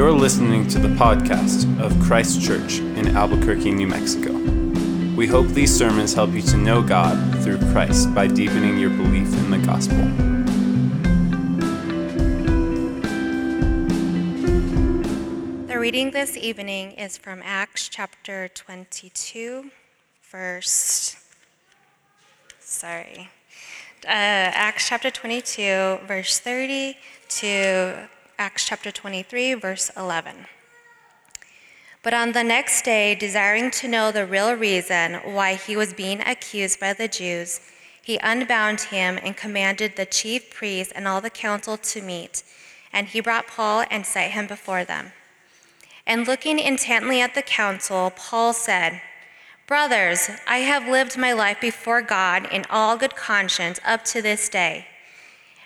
You're listening to the podcast of Christ Church in Albuquerque, New Mexico. We hope these sermons help you to know God through Christ by deepening your belief in the gospel. The reading this evening is from Acts chapter 22, verse. Sorry. Uh, Acts chapter 22, verse 30 to Acts chapter 23, verse 11. But on the next day, desiring to know the real reason why he was being accused by the Jews, he unbound him and commanded the chief priests and all the council to meet. And he brought Paul and set him before them. And looking intently at the council, Paul said, Brothers, I have lived my life before God in all good conscience up to this day.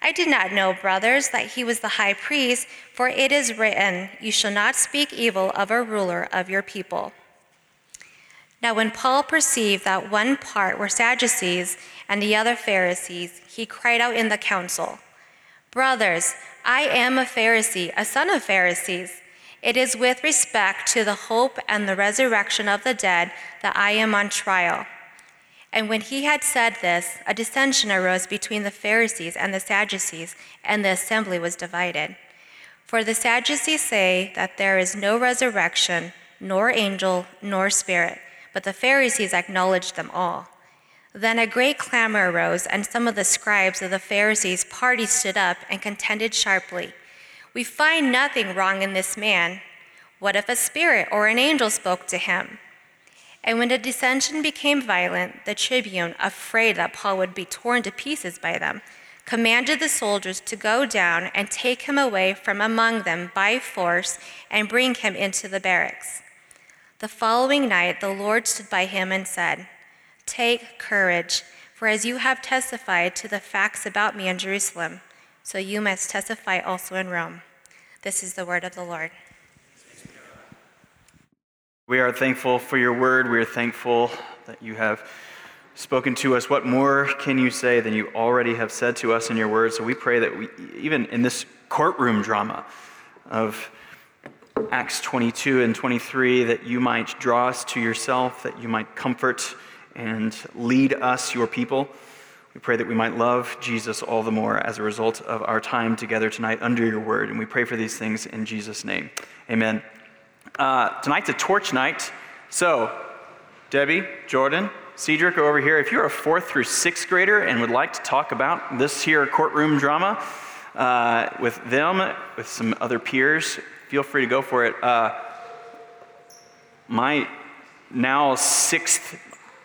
I did not know, brothers, that he was the high priest, for it is written, You shall not speak evil of a ruler of your people. Now, when Paul perceived that one part were Sadducees and the other Pharisees, he cried out in the council, Brothers, I am a Pharisee, a son of Pharisees. It is with respect to the hope and the resurrection of the dead that I am on trial. And when he had said this, a dissension arose between the Pharisees and the Sadducees, and the assembly was divided. For the Sadducees say that there is no resurrection, nor angel, nor spirit, but the Pharisees acknowledge them all. Then a great clamor arose, and some of the scribes of the Pharisees' party stood up and contended sharply. We find nothing wrong in this man. What if a spirit or an angel spoke to him? And when the dissension became violent, the tribune, afraid that Paul would be torn to pieces by them, commanded the soldiers to go down and take him away from among them by force and bring him into the barracks. The following night, the Lord stood by him and said, Take courage, for as you have testified to the facts about me in Jerusalem, so you must testify also in Rome. This is the word of the Lord. We are thankful for your word. We are thankful that you have spoken to us. What more can you say than you already have said to us in your word? So we pray that we, even in this courtroom drama of Acts 22 and 23, that you might draw us to yourself, that you might comfort and lead us, your people. We pray that we might love Jesus all the more as a result of our time together tonight under your word. And we pray for these things in Jesus' name. Amen. Uh, tonight's a torch night. So, Debbie, Jordan, Cedric over here, if you're a fourth through sixth grader and would like to talk about this here courtroom drama uh, with them, with some other peers, feel free to go for it. Uh, my now sixth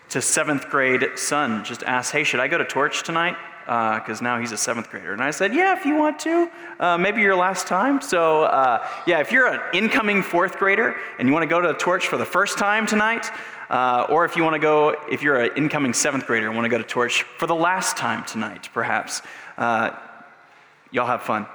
to seventh grade son just asked, Hey, should I go to Torch tonight? Because uh, now he's a seventh grader. And I said, Yeah, if you want to, uh, maybe your last time. So, uh, yeah, if you're an incoming fourth grader and you want to go to the torch for the first time tonight, uh, or if you want to go, if you're an incoming seventh grader and want to go to torch for the last time tonight, perhaps, uh, y'all have fun.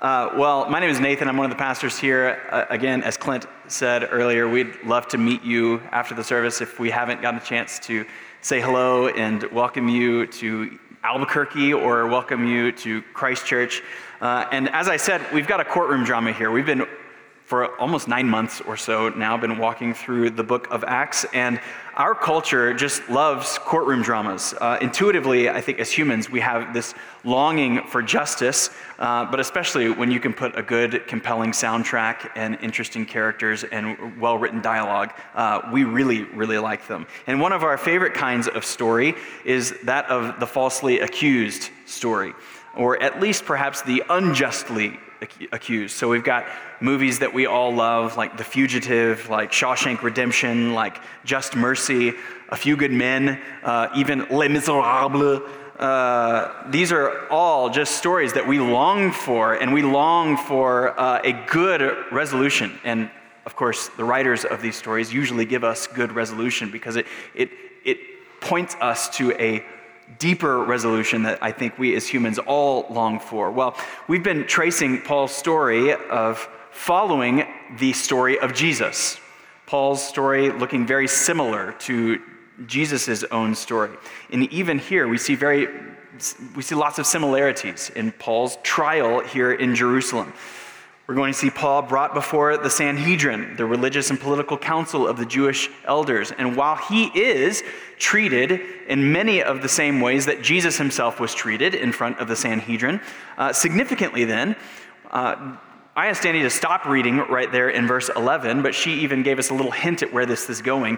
Uh, well, my name is Nathan. I'm one of the pastors here. again, as Clint said earlier, we'd love to meet you after the service if we haven't gotten a chance to say hello and welcome you to Albuquerque or welcome you to Christ Church. Uh, and as I said, we've got a courtroom drama here. We've been for almost nine months or so now been walking through the book of Acts, and our culture just loves courtroom dramas. Uh, intuitively, I think as humans, we have this longing for justice, uh, but especially when you can put a good, compelling soundtrack and interesting characters and well written dialogue, uh, we really, really like them. And one of our favorite kinds of story is that of the falsely accused story, or at least perhaps the unjustly accused. So we've got movies that we all love, like The Fugitive, like Shawshank Redemption, like Just Mercy, A Few Good Men, uh, even Les Miserables. Uh, these are all just stories that we long for, and we long for uh, a good resolution. And of course, the writers of these stories usually give us good resolution because it, it, it points us to a deeper resolution that I think we as humans all long for. Well, we've been tracing Paul's story of following the story of Jesus. Paul's story looking very similar to Jesus' own story. And even here, we see very we see lots of similarities in Paul's trial here in Jerusalem. We're going to see Paul brought before the Sanhedrin, the religious and political council of the Jewish elders. And while he is treated in many of the same ways that Jesus himself was treated in front of the Sanhedrin, uh, significantly then, uh, I asked Danny to stop reading right there in verse 11, but she even gave us a little hint at where this is going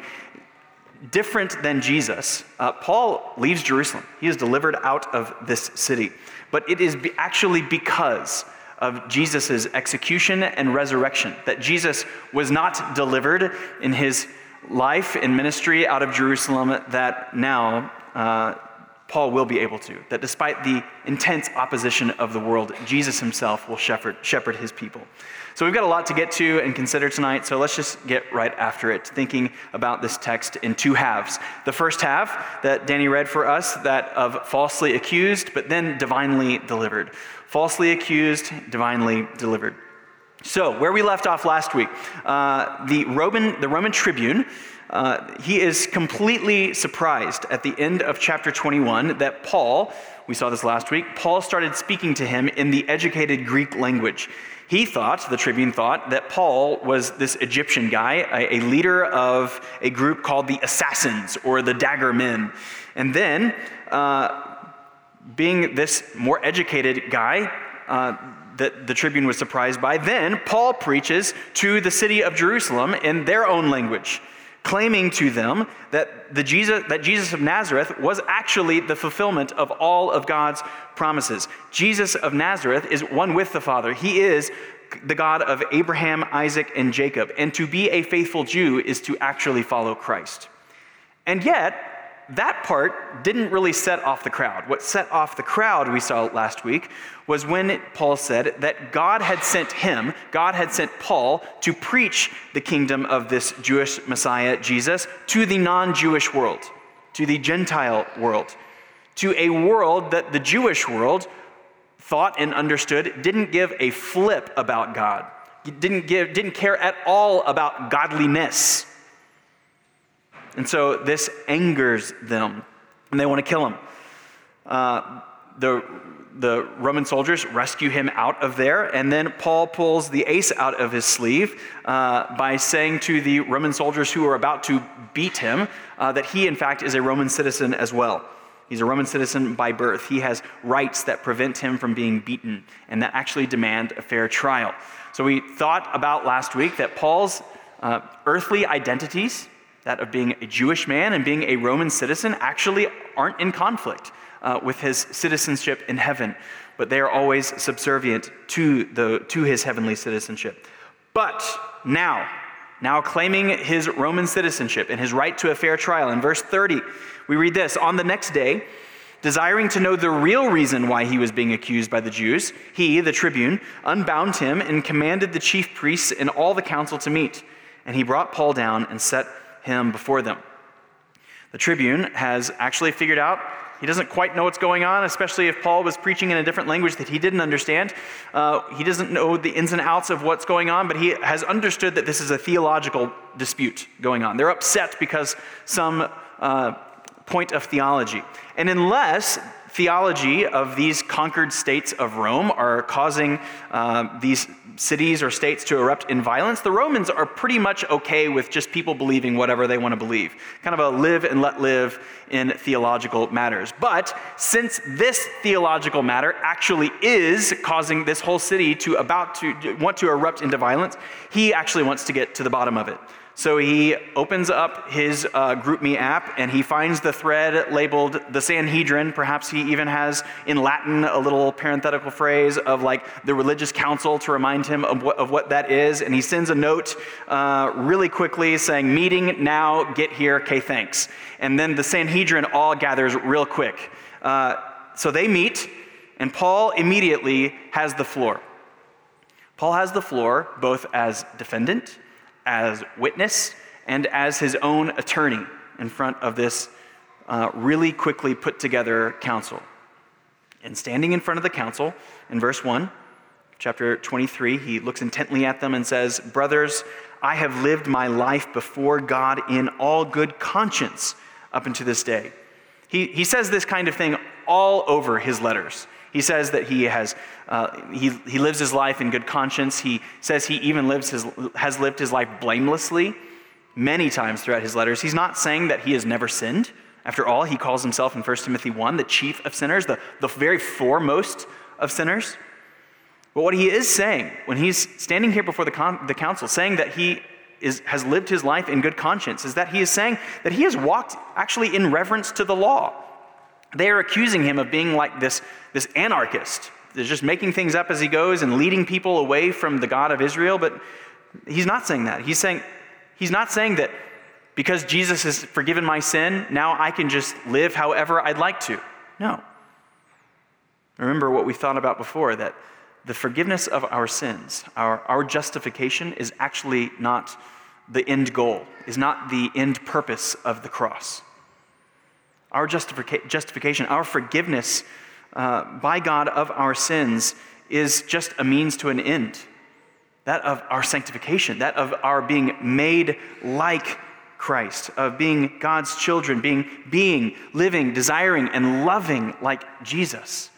different than Jesus, uh, Paul leaves Jerusalem. He is delivered out of this city. But it is actually because of Jesus' execution and resurrection that Jesus was not delivered in his life and ministry out of Jerusalem, that now uh, Paul will be able to. That despite the intense opposition of the world, Jesus himself will shepherd, shepherd his people. So we've got a lot to get to and consider tonight, so let's just get right after it, thinking about this text in two halves. The first half that Danny read for us, that of falsely accused, but then divinely delivered. Falsely accused, divinely delivered. So, where we left off last week, uh, the, Roman, the Roman tribune, uh, he is completely surprised at the end of chapter 21 that Paul, we saw this last week, Paul started speaking to him in the educated Greek language. He thought, the tribune thought, that Paul was this Egyptian guy, a, a leader of a group called the Assassins or the Dagger Men. And then, uh, being this more educated guy, uh, that the tribune was surprised by, then Paul preaches to the city of Jerusalem in their own language claiming to them that, the Jesus, that Jesus of Nazareth was actually the fulfillment of all of God's promises. Jesus of Nazareth is one with the Father. He is the God of Abraham, Isaac, and Jacob. And to be a faithful Jew is to actually follow Christ. And yet, that part didn't really set off the crowd. What set off the crowd, we saw last week, was when Paul said that God had sent him, God had sent Paul to preach the kingdom of this Jewish Messiah, Jesus, to the non Jewish world, to the Gentile world, to a world that the Jewish world thought and understood didn't give a flip about God, didn't, give, didn't care at all about godliness. And so this angers them, and they want to kill him. Uh, the, the Roman soldiers rescue him out of there, and then Paul pulls the ace out of his sleeve uh, by saying to the Roman soldiers who are about to beat him uh, that he, in fact, is a Roman citizen as well. He's a Roman citizen by birth. He has rights that prevent him from being beaten and that actually demand a fair trial. So we thought about last week that Paul's uh, earthly identities that of being a Jewish man and being a Roman citizen, actually aren't in conflict uh, with his citizenship in heaven, but they are always subservient to, the, to his heavenly citizenship. But now, now claiming his Roman citizenship and his right to a fair trial, in verse 30, we read this On the next day, Desiring to know the real reason why he was being accused by the Jews, he, the tribune, unbound him and commanded the chief priests and all the council to meet. And he brought Paul down and set him before them. The tribune has actually figured out he doesn't quite know what's going on, especially if Paul was preaching in a different language that he didn't understand. Uh, he doesn't know the ins and outs of what's going on, but he has understood that this is a theological dispute going on. They're upset because some uh, point of theology. And unless theology of these conquered states of Rome are causing uh, these cities or states to erupt in violence, the Romans are pretty much okay with just people believing whatever they want to believe. Kind of a live and let live in theological matters. But since this theological matter actually is causing this whole city to about to want to erupt into violence, he actually wants to get to the bottom of it. So he opens up his uh, GroupMe app and he finds the thread labeled the Sanhedrin. Perhaps he even has in Latin a little parenthetical phrase of like the religious council to remind him of what, of what that is. And he sends a note uh, really quickly saying, Meeting now, get here, okay, thanks. And then the Sanhedrin all gathers real quick. Uh, so they meet, and Paul immediately has the floor. Paul has the floor both as defendant as witness and as his own attorney in front of this uh, really quickly put together council. And standing in front of the council, in verse 1, chapter 23, he looks intently at them and says, Brothers, I have lived my life before God in all good conscience up until this day. He, he says this kind of thing all over his letters. He says that he, has, uh, he, he lives his life in good conscience. He says he even lives his, has lived his life blamelessly many times throughout his letters. He's not saying that he has never sinned. After all, he calls himself in 1 Timothy 1 the chief of sinners, the, the very foremost of sinners. But what he is saying when he's standing here before the, con- the council, saying that he is, has lived his life in good conscience, is that he is saying that he has walked actually in reverence to the law. They are accusing him of being like this, this anarchist, He's just making things up as he goes and leading people away from the God of Israel. But he's not saying that. He's saying, he's not saying that because Jesus has forgiven my sin, now I can just live however I'd like to. No. Remember what we thought about before that the forgiveness of our sins, our, our justification, is actually not the end goal, is not the end purpose of the cross. Our justifica- justification, our forgiveness uh, by God of our sins is just a means to an end. That of our sanctification, that of our being made like Christ, of being God's children, being, being, living, desiring, and loving like Jesus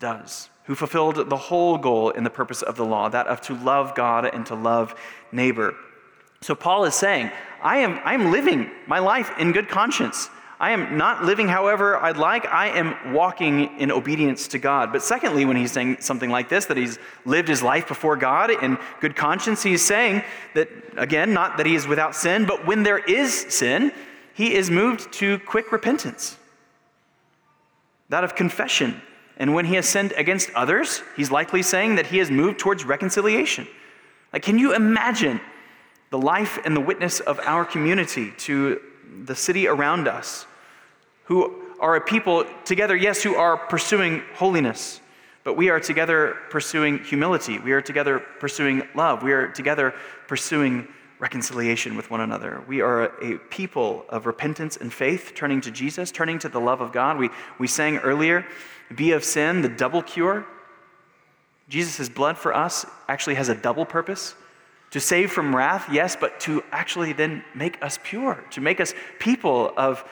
does, who fulfilled the whole goal in the purpose of the law, that of to love God and to love neighbor. So Paul is saying, I am, I am living my life in good conscience. I am not living however I'd like. I am walking in obedience to God. But secondly, when he's saying something like this, that he's lived his life before God in good conscience, he's saying that, again, not that he is without sin, but when there is sin, he is moved to quick repentance, that of confession. And when he has sinned against others, he's likely saying that he has moved towards reconciliation. Like, can you imagine the life and the witness of our community to the city around us, who are a people together, yes, who are pursuing holiness, but we are together pursuing humility. We are together pursuing love. We are together pursuing reconciliation with one another. We are a people of repentance and faith, turning to Jesus, turning to the love of God. We, we sang earlier, Be of sin, the double cure. Jesus' blood for us actually has a double purpose. To save from wrath, yes, but to actually then make us pure, to make us people of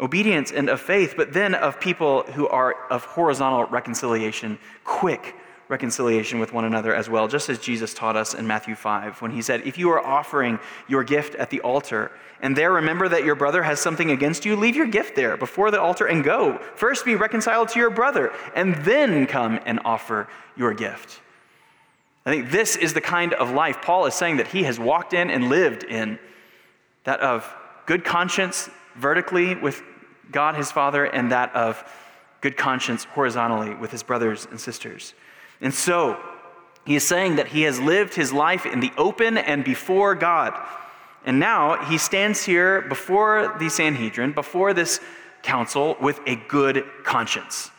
obedience and of faith, but then of people who are of horizontal reconciliation, quick reconciliation with one another as well, just as Jesus taught us in Matthew 5 when he said, If you are offering your gift at the altar, and there remember that your brother has something against you, leave your gift there before the altar and go. First be reconciled to your brother, and then come and offer your gift. I think this is the kind of life Paul is saying that he has walked in and lived in that of good conscience vertically with God his Father, and that of good conscience horizontally with his brothers and sisters. And so, he is saying that he has lived his life in the open and before God. And now he stands here before the Sanhedrin, before this council, with a good conscience.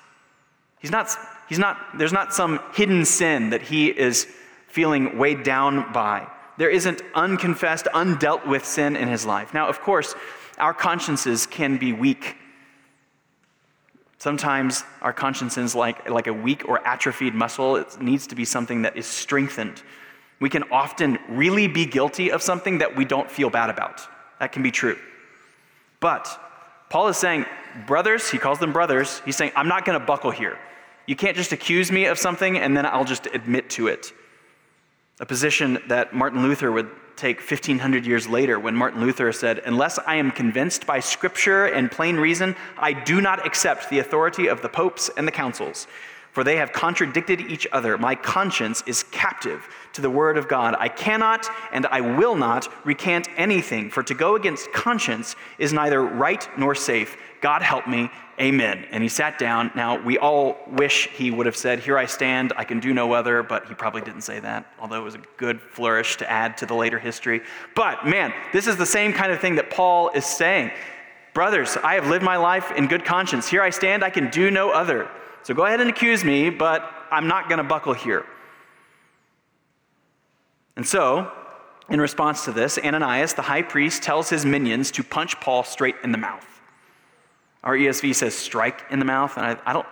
He's not, he's not, there's not some hidden sin that he is feeling weighed down by. There isn't unconfessed, undealt with sin in his life. Now, of course, our consciences can be weak. Sometimes our conscience is like, like a weak or atrophied muscle. It needs to be something that is strengthened. We can often really be guilty of something that we don't feel bad about. That can be true. But Paul is saying, brothers, he calls them brothers, he's saying, I'm not going to buckle here. You can't just accuse me of something and then I'll just admit to it a position that Martin Luther would take 1500 years later when Martin Luther said, Unless I am convinced by scripture and plain reason, I do not accept the authority of the popes and the councils, for they have contradicted each other. My conscience is captive to the word of God. I cannot and I will not recant anything, for to go against conscience is neither right nor safe. God help me. Amen. And he sat down. Now, we all wish he would have said, Here I stand, I can do no other, but he probably didn't say that, although it was a good flourish to add to the later history. But man, this is the same kind of thing that Paul is saying. Brothers, I have lived my life in good conscience. Here I stand, I can do no other. So go ahead and accuse me, but I'm not going to buckle here. And so, In response to this, Ananias, the high priest, tells his minions to punch Paul straight in the mouth. Our ESV says strike in the mouth, and I, I don't,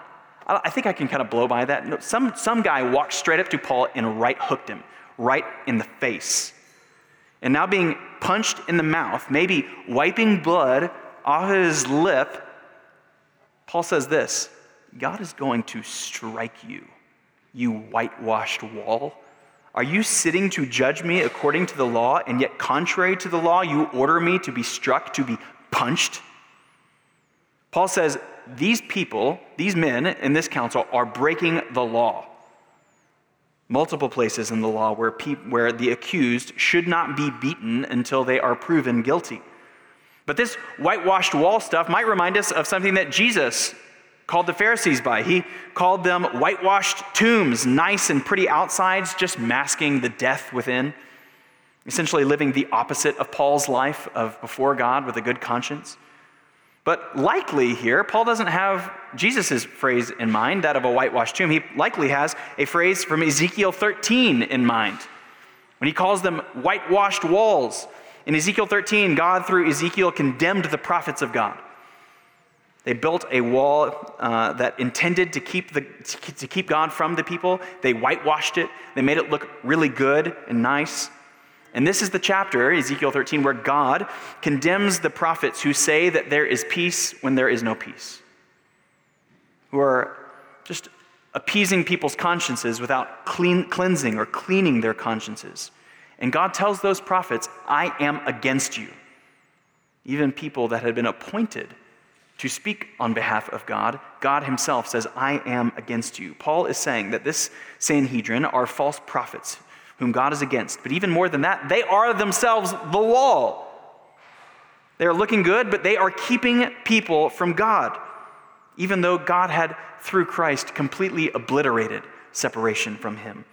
I think I can kind of blow by that. Some, some guy walked straight up to Paul and right hooked him, right in the face. And now being punched in the mouth, maybe wiping blood off his lip, Paul says this God is going to strike you, you whitewashed wall. Are you sitting to judge me according to the law, and yet, contrary to the law, you order me to be struck, to be punched? Paul says, These people, these men in this council, are breaking the law. Multiple places in the law where, pe- where the accused should not be beaten until they are proven guilty. But this whitewashed wall stuff might remind us of something that Jesus called the Pharisees by. He called them whitewashed tombs, nice and pretty outsides, just masking the death within. Essentially, living the opposite of Paul's life of before God with a good conscience. But likely here, Paul doesn't have Jesus' phrase in mind, that of a whitewashed tomb. He likely has a phrase from Ezekiel 13 in mind when he calls them whitewashed walls. In Ezekiel 13, God, through Ezekiel, condemned the prophets of God. They built a wall uh, that intended to keep, the, to keep God from the people. They whitewashed it. They made it look really good and nice. And this is the chapter, Ezekiel 13, where God condemns the prophets who say that there is peace when there is no peace, who are just appeasing people's consciences without clean, cleansing or cleaning their consciences. And God tells those prophets, I am against you. Even people that had been appointed to speak on behalf of God, God himself says, I am against you. Paul is saying that this Sanhedrin are false prophets whom God is against. But even more than that, they are themselves the wall. They are looking good, but they are keeping people from God, even though God had, through Christ, completely obliterated separation from him.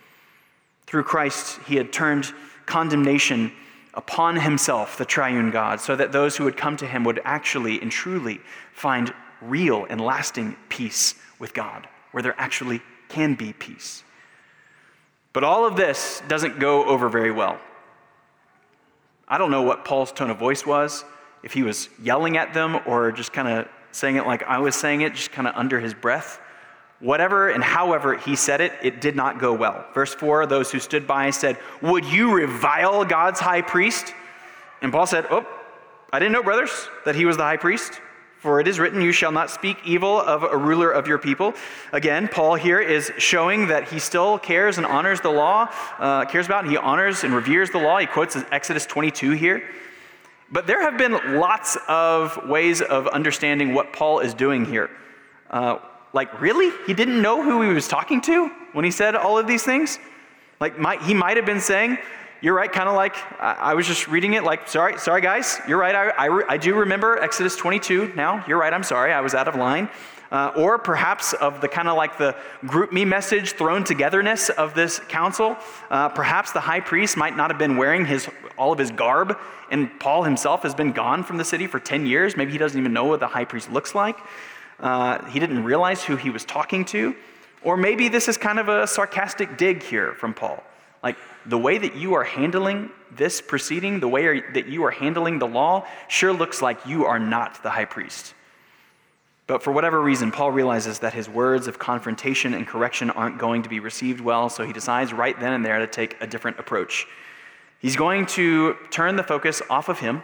Through Christ, he had turned condemnation upon himself, the triune God, so that those who would come to him would actually and truly find real and lasting peace with God, where there actually can be peace. But all of this doesn't go over very well. I don't know what Paul's tone of voice was, if he was yelling at them or just kind of saying it like I was saying it, just kind of under his breath. Whatever and however he said it, it did not go well. Verse 4 those who stood by said, Would you revile God's high priest? And Paul said, Oh, I didn't know, brothers, that he was the high priest. For it is written, You shall not speak evil of a ruler of your people. Again, Paul here is showing that he still cares and honors the law, uh, cares about, and he honors and reveres the law. He quotes Exodus 22 here. But there have been lots of ways of understanding what Paul is doing here. Uh, like, really? He didn't know who he was talking to when he said all of these things? Like, might, he might have been saying, You're right, kind of like, I, I, was just reading it, like, sorry, sorry, guys, you're right. I, I, I, do remember Exodus 22 now. You're right, I'm sorry, I was out of line. Uh, or perhaps of the kind of like the GroupMe message thrown togetherness of this council. Uh, perhaps the high priest might not have been wearing his, all of his garb, and Paul himself has been gone from the city for 10 years. Maybe he doesn't even know what the high priest looks like. Uh, he didn't realize who he was talking to. Or maybe this is kind of a sarcastic dig here from Paul. Like, the way that you are handling this proceeding, the way that you are handling the law, sure looks like you are not the high priest. But for whatever reason, Paul realizes that his words of confrontation and correction aren't going to be received well, so he decides right then and there to take a different approach. He's going to turn the focus off of him,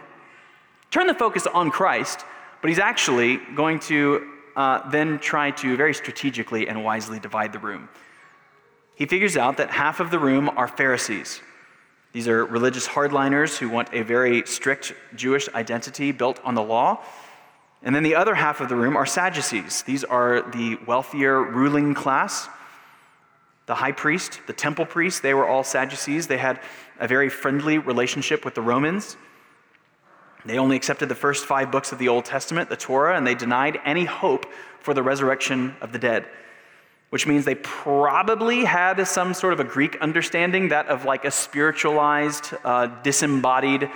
turn the focus on Christ, but he's actually going to uh, then try to very strategically and wisely divide the room. He figures out that half of the room are Pharisees. These are religious hardliners who want a very strict Jewish identity built on the law. And then the other half of the room are Sadducees. These are the wealthier ruling class. The high priest, the temple priest, they were all Sadducees. They had a very friendly relationship with the Romans. They only accepted the first five books of the Old Testament, the Torah, and they denied any hope for the resurrection of the dead, which means they probably had some sort of a Greek understanding, that of like a spiritualized, uh, disembodied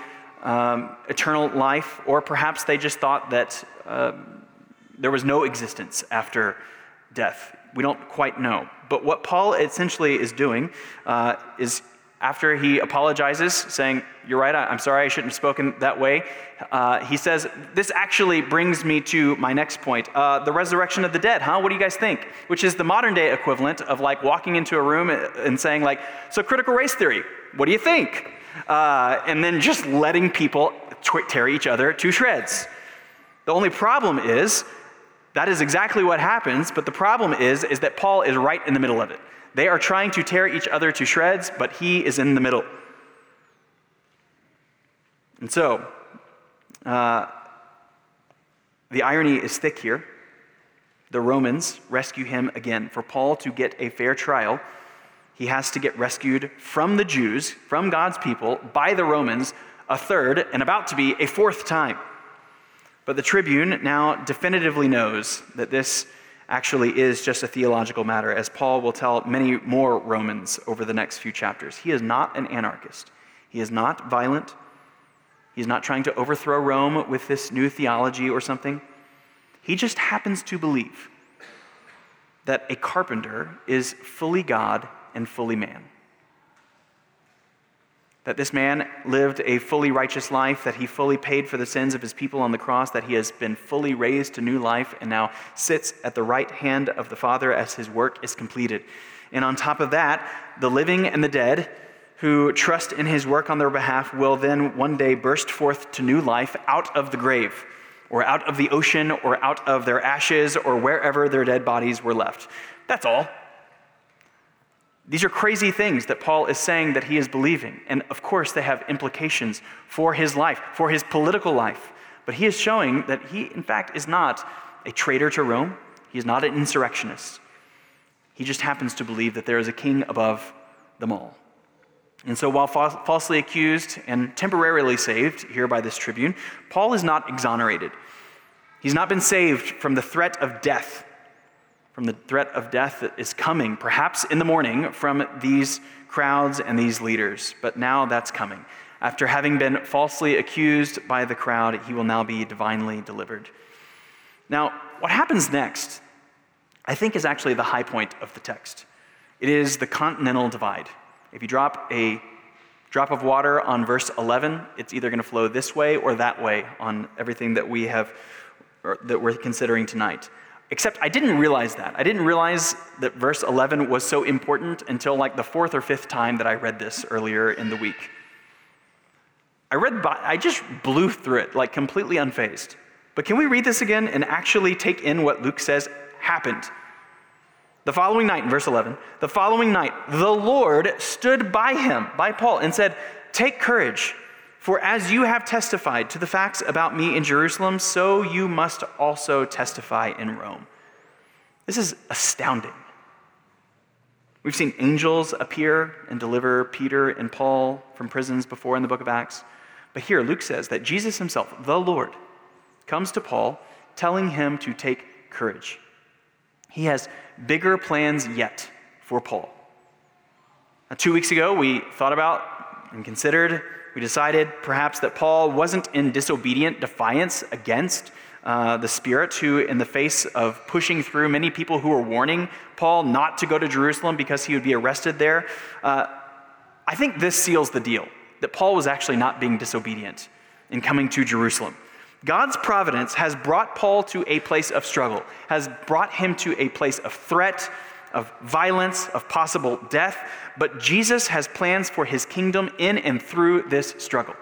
um, eternal life, or perhaps they just thought that uh, there was no existence after death. We don't quite know. But what Paul essentially is doing uh, is after he apologizes, saying, You're right, I'm sorry, I shouldn't have spoken that way, uh, he says, This actually brings me to my next point uh, the resurrection of the dead, huh? What do you guys think? Which is the modern day equivalent of like walking into a room and saying, like, So critical race theory, what do you think? Uh, and then just letting people tear each other to shreds. The only problem is that is exactly what happens, but the problem is, is that Paul is right in the middle of it. They are trying to tear each other to shreds, but he is in the middle. And so, uh, the irony is thick here. The Romans rescue him again. For Paul to get a fair trial, he has to get rescued from the Jews, from God's people, by the Romans, a third, and about to be a fourth time. But the tribune now definitively knows that this actually is just a theological matter, as Paul will tell many more Romans over the next few chapters. He is not an anarchist, he is not violent, he's not trying to overthrow Rome with this new theology or something. He just happens to believe that a carpenter is fully God and fully man that this man lived a fully righteous life, that he fully paid for the sins of his people on the cross, that he has been fully raised to new life, and now sits at the right hand of the Father as his work is completed. And on top of that, the living and the dead who trust in his work on their behalf will then one day burst forth to new life out of the grave, or out of the ocean, or out of their ashes, or wherever their dead bodies were left. That's all. These are crazy things that Paul is saying that he is believing. And of course, they have implications for his life, for his political life. But he is showing that he, in fact, is not a traitor to Rome. He is not an insurrectionist. He just happens to believe that there is a king above them all. And so, while fa- falsely accused and temporarily saved here by this tribune, Paul is not exonerated. He's not been saved from the threat of death from the threat of death that is coming, perhaps in the morning, from these crowds and these leaders. But now that's coming. After having been falsely accused by the crowd, he will now be divinely delivered. Now, what happens next, I think, is actually the high point of the text. It is the continental divide. If you drop a drop of water on verse 11, it's either going to flow this way or that way on everything that we have that we're considering tonight. Except I didn't realize that. I didn't realize that verse 11 was so important until like the fourth or fifth time that I read this earlier in the week. I read, I just blew through it, like completely unfazed. But can we read this again and actually take in what Luke says happened? The following night, in verse 11, the following night, the Lord stood by him, by Paul, and said, Take courage. For as you have testified to the facts about me in Jerusalem, so you must also testify in Rome. This is astounding. We've seen angels appear and deliver Peter and Paul from prisons before in the book of Acts. But here, Luke says that Jesus himself, the Lord, comes to Paul telling him to take courage. He has bigger plans yet for Paul. Now, two weeks ago, we thought about and considered we decided perhaps that Paul wasn't in disobedient defiance against uh, the Spirit, who, in the face of pushing through many people who were warning Paul not to go to Jerusalem because he would be arrested there, uh, I think this seals the deal that Paul was actually not being disobedient in coming to Jerusalem. God's providence has brought Paul to a place of struggle, has brought him to a place of threat, of violence, of possible death, but Jesus has plans for his kingdom in and through this struggle.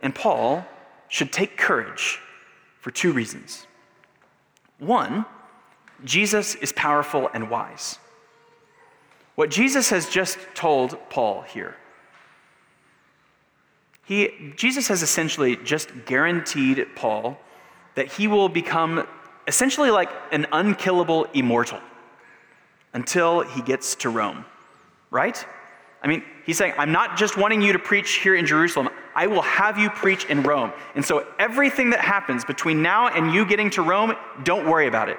And Paul should take courage for two reasons. One, Jesus is powerful and wise. What Jesus has just told Paul here, he, Jesus has essentially just guaranteed Paul that he will become essentially like an unkillable immortal until he gets to Rome, right? I mean, he's saying, I'm not just wanting you to preach here in Jerusalem, I will have you preach in Rome. And so everything that happens between now and you getting to Rome, don't worry about it.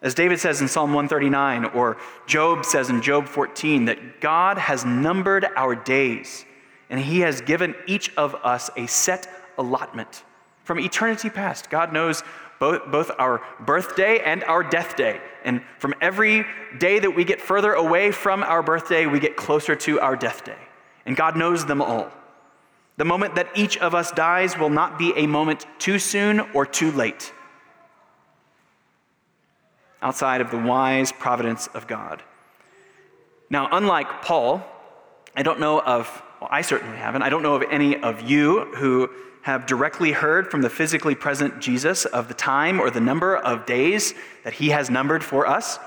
As David says in Psalm 139, or Job says in Job 14, that God has numbered our days and he has given each of us a set allotment. From eternity past, God knows both, both our birthday and our death day. And from every day that we get further away from our birthday, we get closer to our death day. And God knows them all. The moment that each of us dies will not be a moment too soon or too late outside of the wise providence of God. Now, unlike Paul, I don't know of, well, I certainly haven't, I don't know of any of you who have directly heard from the physically present Jesus of the time or the number of days that he has numbered for us.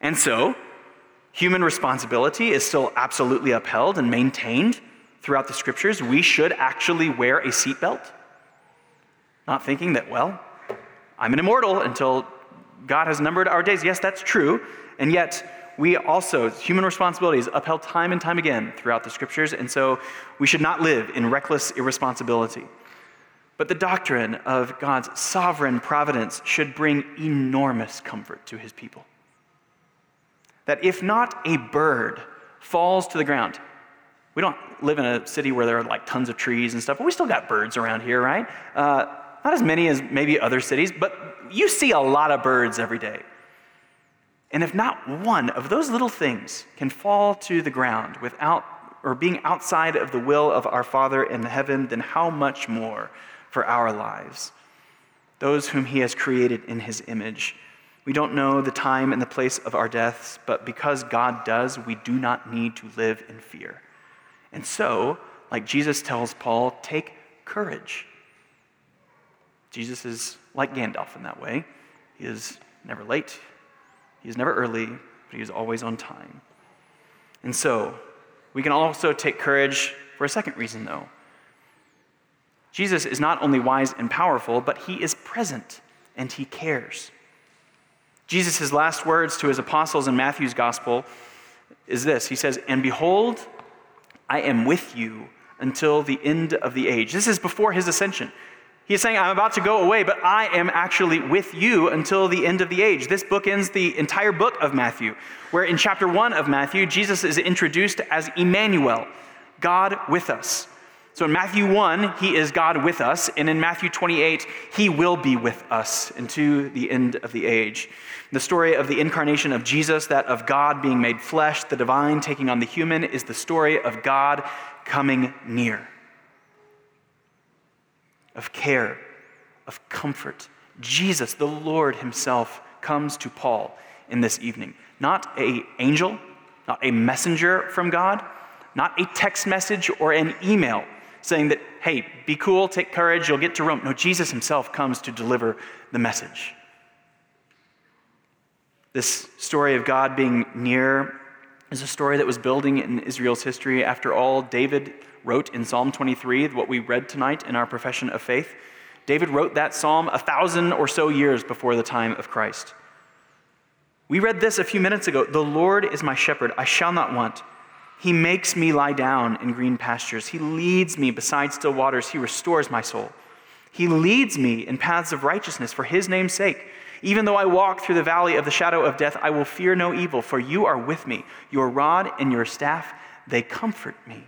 And so, human responsibility is still absolutely upheld and maintained throughout the scriptures. We should actually wear a seatbelt, not thinking that, well, I'm an immortal until God has numbered our days. Yes, that's true. And yet, we also, human responsibility is upheld time and time again throughout the scriptures, and so we should not live in reckless irresponsibility. But the doctrine of God's sovereign providence should bring enormous comfort to his people. That if not a bird falls to the ground, we don't live in a city where there are like tons of trees and stuff, but we still got birds around here, right? Uh, not as many as maybe other cities, but you see a lot of birds every day. And if not one of those little things can fall to the ground without or being outside of the will of our Father in heaven, then how much more for our lives? Those whom He has created in His image. We don't know the time and the place of our deaths, but because God does, we do not need to live in fear. And so, like Jesus tells Paul, take courage. Jesus is like Gandalf in that way. He is never late, he is never early, but he is always on time. And so, we can also take courage for a second reason, though. Jesus is not only wise and powerful, but he is present and he cares. Jesus' last words to his apostles in Matthew's gospel is this He says, And behold, I am with you until the end of the age. This is before his ascension. He's saying, I'm about to go away, but I am actually with you until the end of the age. This book ends the entire book of Matthew, where in chapter one of Matthew, Jesus is introduced as Emmanuel, God with us. So in Matthew 1, he is God with us, and in Matthew 28, he will be with us into the end of the age. The story of the incarnation of Jesus, that of God being made flesh, the divine taking on the human, is the story of God coming near of care, of comfort. Jesus, the Lord Himself, comes to Paul in this evening. Not a angel, not a messenger from God, not a text message or an email saying that, hey, be cool, take courage, you'll get to Rome. No, Jesus himself comes to deliver the message. This story of God being near is a story that was building in Israel's history. After all, David wrote in Psalm 23, what we read tonight in our profession of faith. David wrote that psalm a thousand or so years before the time of Christ. We read this a few minutes ago The Lord is my shepherd, I shall not want. He makes me lie down in green pastures. He leads me beside still waters. He restores my soul. He leads me in paths of righteousness for his name's sake. Even though I walk through the valley of the shadow of death, I will fear no evil, for you are with me. Your rod and your staff, they comfort me.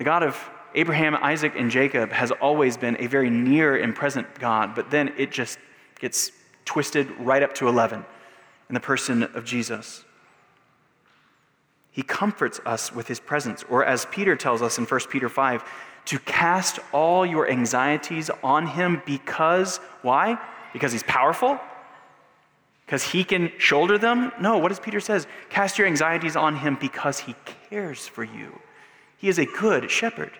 The God of Abraham, Isaac, and Jacob has always been a very near and present God, but then it just gets twisted right up to 11 in the person of Jesus. He comforts us with his presence, or as Peter tells us in 1 Peter 5, to cast all your anxieties on him because, why? Because he's powerful? Because he can shoulder them? No, what does Peter says? Cast your anxieties on him because he cares for you. He is a good shepherd.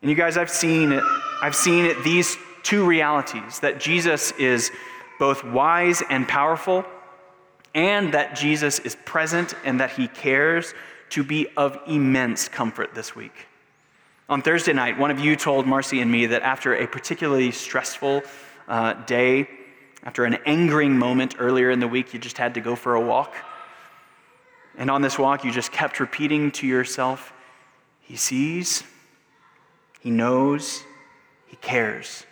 And you guys, I've seen, I've seen these two realities that Jesus is both wise and powerful, and that Jesus is present and that he cares to be of immense comfort this week. On Thursday night, one of you told Marcy and me that after a particularly stressful uh, day, after an angering moment earlier in the week, you just had to go for a walk. And on this walk, you just kept repeating to yourself, He sees, He knows, He cares.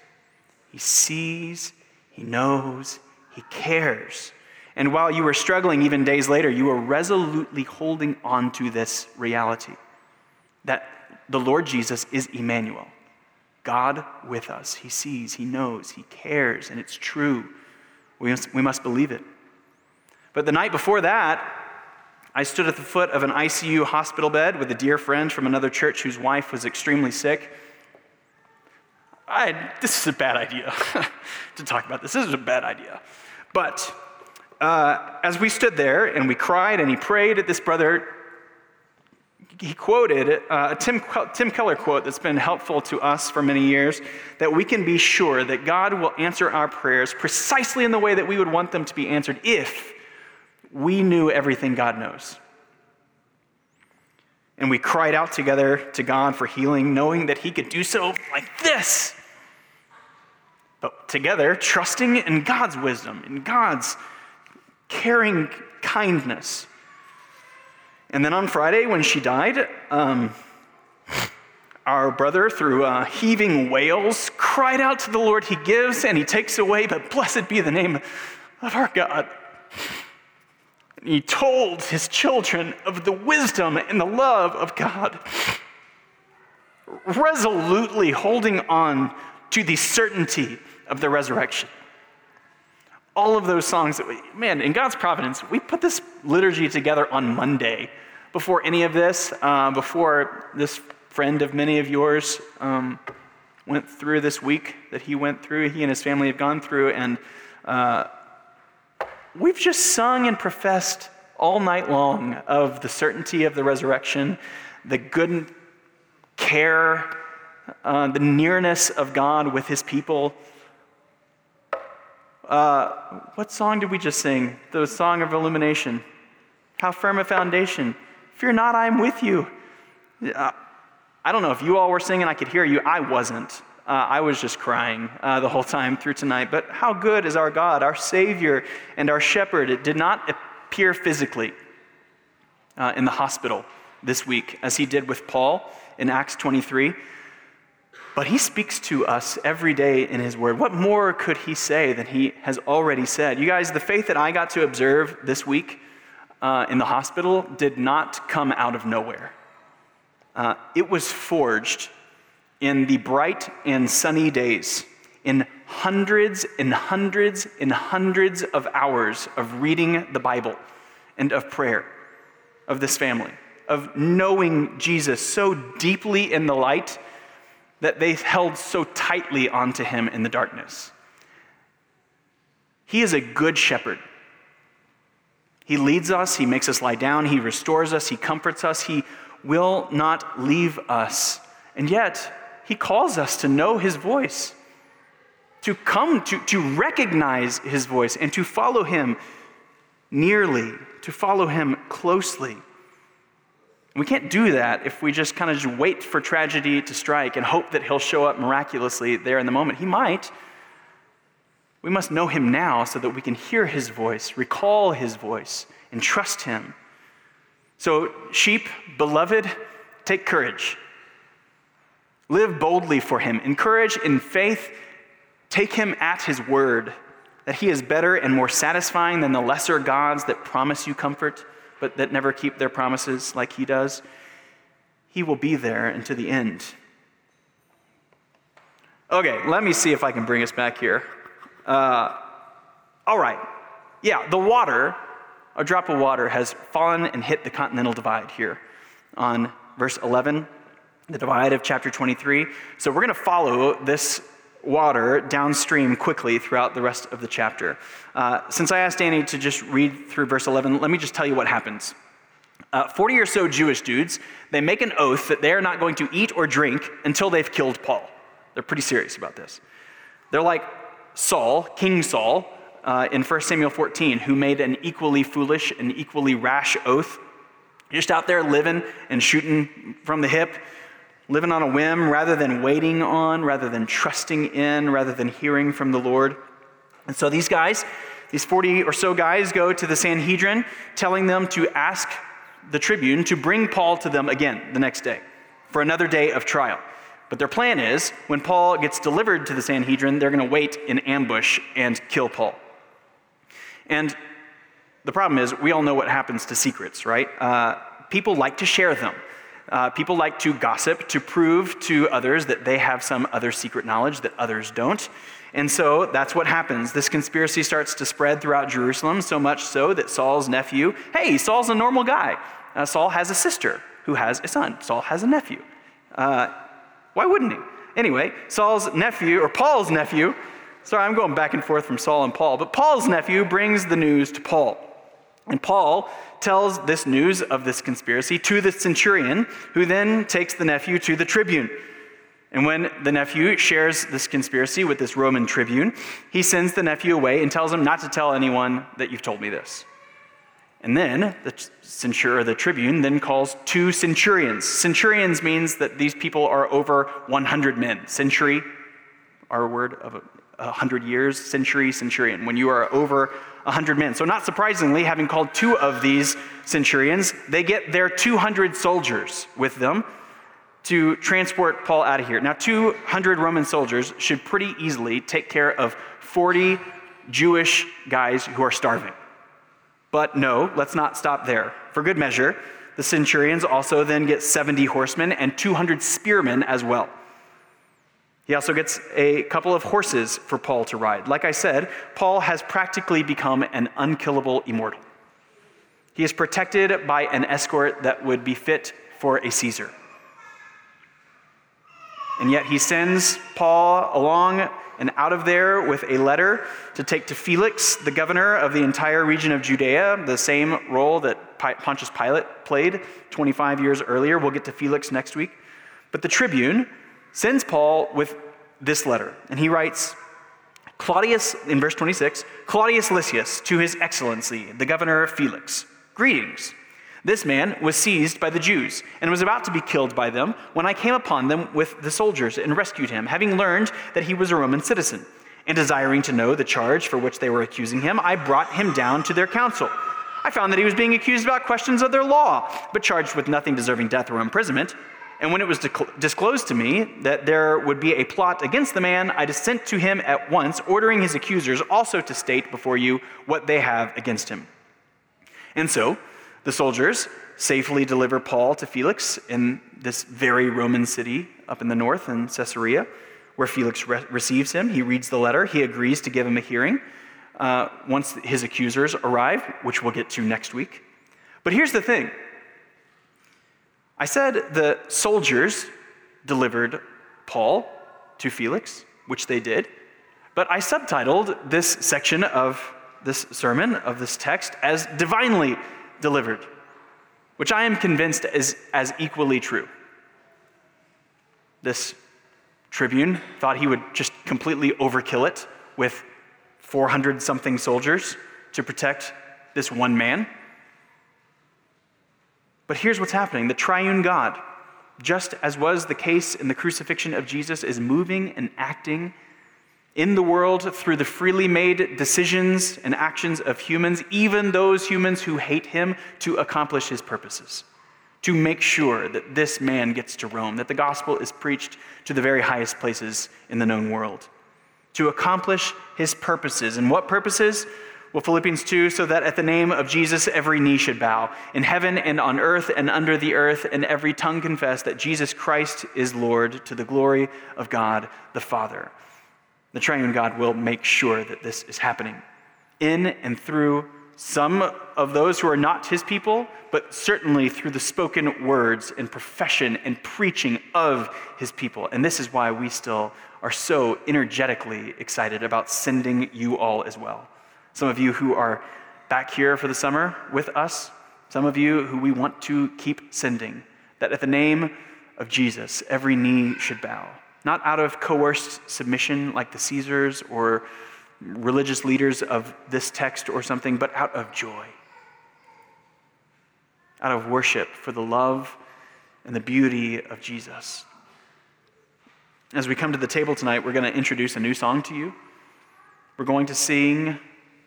He sees, He knows, He cares. And while you were struggling, even days later, you were resolutely holding on to this reality that the Lord Jesus is Emmanuel, God with us. He sees, He knows, He cares, and it's true. We must, we must believe it. But the night before that, I stood at the foot of an ICU hospital bed with a dear friend from another church whose wife was extremely sick. I, this is a bad idea to talk about this. This is a bad idea. But uh, as we stood there and we cried and he prayed at this brother, he quoted uh, a Tim, Tim Keller quote that's been helpful to us for many years that we can be sure that God will answer our prayers precisely in the way that we would want them to be answered if we knew everything God knows. And we cried out together to God for healing, knowing that He could do so like this. But together, trusting in God's wisdom, in God's caring kindness. And then on Friday, when she died, um, our brother, through uh, heaving wails, cried out to the Lord, He gives and He takes away, but blessed be the name of our God. He told his children of the wisdom and the love of God, resolutely holding on to the certainty of the resurrection. All of those songs that we, man, in God's providence, we put this liturgy together on Monday before any of this, uh, before this friend of many of yours um, went through this week that he went through, he and his family have gone through, and uh, we've just sung and professed all night long of the certainty of the resurrection, the good care, uh, the nearness of God with his people. Uh, what song did we just sing? The song of illumination. How firm a foundation. Fear not, I am with you. Uh, I don't know if you all were singing, I could hear you. I wasn't. Uh, I was just crying uh, the whole time through tonight. But how good is our God, our Savior and our Shepherd? It did not appear physically uh, in the hospital this week as he did with Paul in Acts 23. But he speaks to us every day in his word. What more could he say than he has already said? You guys, the faith that I got to observe this week uh, in the hospital did not come out of nowhere. Uh, it was forged in the bright and sunny days, in hundreds and hundreds and hundreds of hours of reading the Bible and of prayer of this family, of knowing Jesus so deeply in the light that they held so tightly onto him in the darkness. He is a good shepherd. He leads us, he makes us lie down, he restores us, he comforts us, he will not leave us. And yet, he calls us to know His voice, to come to, to recognize His voice, and to follow Him nearly, to follow Him closely. We can't do that if we just kind of just wait for tragedy to strike and hope that He'll show up miraculously there in the moment. He might. We must know Him now so that we can hear His voice, recall His voice, and trust Him. So, sheep, beloved, take courage. Live boldly for him. Encourage in faith. Take him at his word that he is better and more satisfying than the lesser gods that promise you comfort, but that never keep their promises like he does. He will be there until the end. Okay, let me see if I can bring us back here. Uh, all right. Yeah, the water, a drop of water, has fallen and hit the continental divide here on verse 11 the divide of chapter 23. So we're going to follow this water downstream quickly throughout the rest of the chapter. Uh, since I asked Danny to just read through verse 11, let me just tell you what happens. Uh, 40 or so Jewish dudes, they make an oath that they are not going to eat or drink until they've killed Paul. They're pretty serious about this. They're like Saul, King Saul, uh, in 1 Samuel 14, who made an equally foolish and equally rash oath, just out there living and shooting from the hip living on a whim rather than waiting on, rather than trusting in, rather than hearing from the Lord. And so these guys, these 40 or so guys, go to the Sanhedrin, telling them to ask the tribune to bring Paul to them again the next day for another day of trial. But their plan is when Paul gets delivered to the Sanhedrin, they're going to wait in ambush and kill Paul. And the problem is, we all know what happens to secrets, right? Uh, people like to share them. Uh, people like to gossip to prove to others that they have some other secret knowledge that others don't. And so that's what happens. This conspiracy starts to spread throughout Jerusalem, so much so that Saul's nephew, hey, Saul's a normal guy. Uh, Saul has a sister who has a son. Saul has a nephew. Uh, why wouldn't he? Anyway, Saul's nephew, or Paul's nephew, sorry, I'm going back and forth from Saul and Paul, but Paul's nephew brings the news to Paul. And Paul tells this news of this conspiracy to the centurion, who then takes the nephew to the tribune. And when the nephew shares this conspiracy with this Roman tribune, he sends the nephew away and tells him not to tell anyone that you've told me this. And then the centurion, the tribune, then calls two centurions. Centurions means that these people are over 100 men. Century, our word of 100 years, century, centurion. When you are over 100 men. So, not surprisingly, having called two of these centurions, they get their 200 soldiers with them to transport Paul out of here. Now, 200 Roman soldiers should pretty easily take care of 40 Jewish guys who are starving. But no, let's not stop there. For good measure, the centurions also then get 70 horsemen and 200 spearmen as well. He also gets a couple of horses for Paul to ride. Like I said, Paul has practically become an unkillable immortal. He is protected by an escort that would be fit for a Caesar. And yet he sends Paul along and out of there with a letter to take to Felix, the governor of the entire region of Judea, the same role that Pontius Pilate played 25 years earlier. We'll get to Felix next week. But the tribune sends Paul with this letter, and he writes Claudius, in verse 26, Claudius Lysias, to his excellency, the governor Felix, greetings. This man was seized by the Jews and was about to be killed by them when I came upon them with the soldiers and rescued him, having learned that he was a Roman citizen. And desiring to know the charge for which they were accusing him, I brought him down to their council. I found that he was being accused about questions of their law, but charged with nothing deserving death or imprisonment. And when it was disclosed to me that there would be a plot against the man, I sent to him at once, ordering his accusers also to state before you what they have against him. And so, the soldiers safely deliver Paul to Felix in this very Roman city up in the north in Caesarea, where Felix re- receives him. He reads the letter, he agrees to give him a hearing uh, once his accusers arrive, which we'll get to next week. But here's the thing I said the soldiers delivered Paul to Felix, which they did, but I subtitled this section of this sermon, of this text, as divinely delivered, which I am convinced is as equally true. This tribune thought he would just completely overkill it with 400 something soldiers to protect this one man. But here's what's happening the triune God, just as was the case in the crucifixion of Jesus, is moving and acting in the world through the freely made decisions and actions of humans, even those humans who hate him, to accomplish his purposes, to make sure that this man gets to Rome, that the gospel is preached to the very highest places in the known world, to accomplish his purposes. And what purposes? Well, Philippians 2 so that at the name of Jesus every knee should bow, in heaven and on earth and under the earth, and every tongue confess that Jesus Christ is Lord to the glory of God the Father. The triune God will make sure that this is happening in and through some of those who are not his people, but certainly through the spoken words and profession and preaching of his people. And this is why we still are so energetically excited about sending you all as well. Some of you who are back here for the summer with us, some of you who we want to keep sending, that at the name of Jesus, every knee should bow not out of coerced submission like the Caesars or religious leaders of this text or something, but out of joy, out of worship for the love and the beauty of Jesus. As we come to the table tonight, we're going to introduce a new song to you. We're going to sing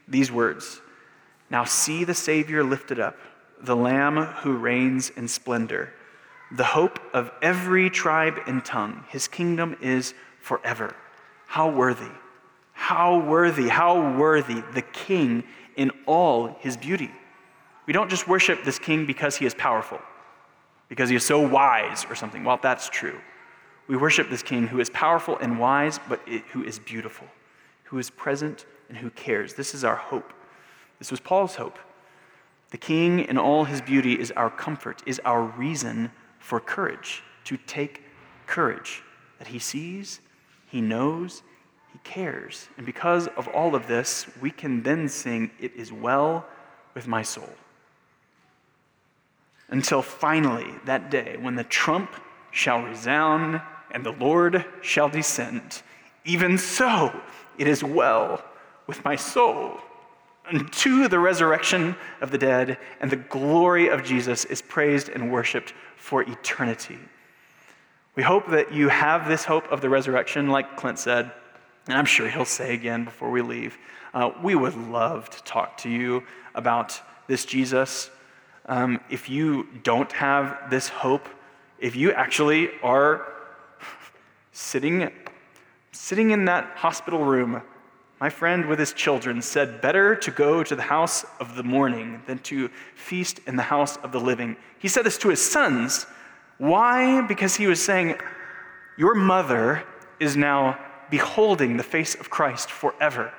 these words Now see the Savior lifted up, the Lamb who reigns in splendor the hope of every tribe and tongue. His kingdom is forever. How worthy, how worthy, how worthy the king in all his beauty. We don't just worship this king because he is powerful, because he is so wise or something. Well, that's true. We worship this king who is powerful and wise, but who is beautiful, who is present and who cares. This is our hope. This was Paul's hope. The king in all his beauty is our comfort, is our reason for courage, to take courage that he sees, he knows, he cares. And because of all of this, we can then sing, It is well with my soul. Until finally, that day, when the trump shall resound and the Lord shall descend, even so it is well with my soul. Unto the resurrection of the dead and the glory of Jesus is praised and worshiped for eternity. We hope that you have this hope of the resurrection, like Clint said, and I'm sure he'll say again before we leave. Uh, we would love to talk to you about this Jesus. Um, if you don't have this hope, if you actually are sitting, sitting in that hospital room, my friend with his children said, Better to go to the house of the mourning than to feast in the house of the living. He said this to his sons. Why? Because he was saying, Your mother is now beholding the face of Christ forever.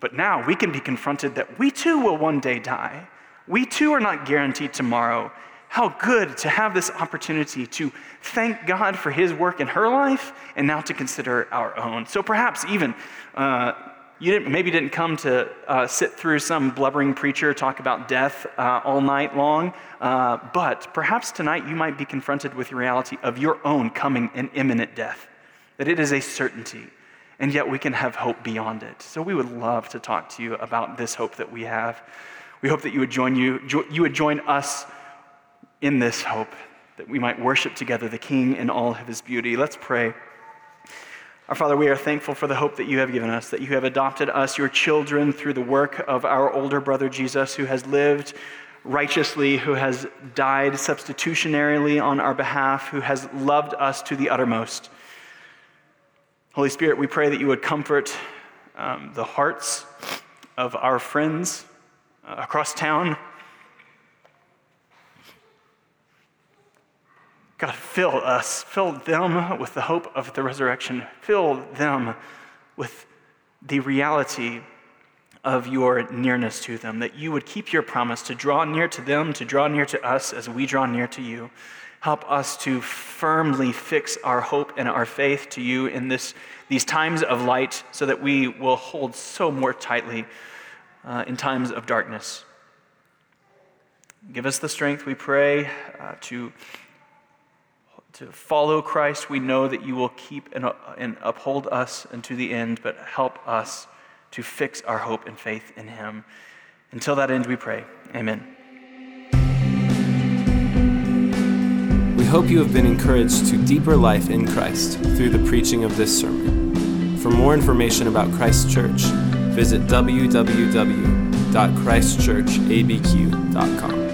But now we can be confronted that we too will one day die. We too are not guaranteed tomorrow. How good to have this opportunity to thank God for his work in her life and now to consider our own. So perhaps even uh, you didn't, maybe didn't come to uh, sit through some blubbering preacher talk about death uh, all night long, uh, but perhaps tonight you might be confronted with the reality of your own coming and imminent death, that it is a certainty, and yet we can have hope beyond it. So we would love to talk to you about this hope that we have. We hope that you would join you, jo- you would join us in this hope that we might worship together the King in all of his beauty. Let's pray. Our Father, we are thankful for the hope that you have given us, that you have adopted us, your children, through the work of our older brother Jesus, who has lived righteously, who has died substitutionarily on our behalf, who has loved us to the uttermost. Holy Spirit, we pray that you would comfort um, the hearts of our friends uh, across town God, fill us, fill them with the hope of the resurrection, fill them with the reality of your nearness to them, that you would keep your promise to draw near to them, to draw near to us as we draw near to you. Help us to firmly fix our hope and our faith to you in this, these times of light so that we will hold so more tightly uh, in times of darkness. Give us the strength, we pray, uh, to to follow Christ, we know that you will keep and, uh, and uphold us unto the end, but help us to fix our hope and faith in Him. Until that end, we pray. Amen. We hope you have been encouraged to deeper life in Christ through the preaching of this sermon. For more information about Christ Church, visit www.christchurchabq.com.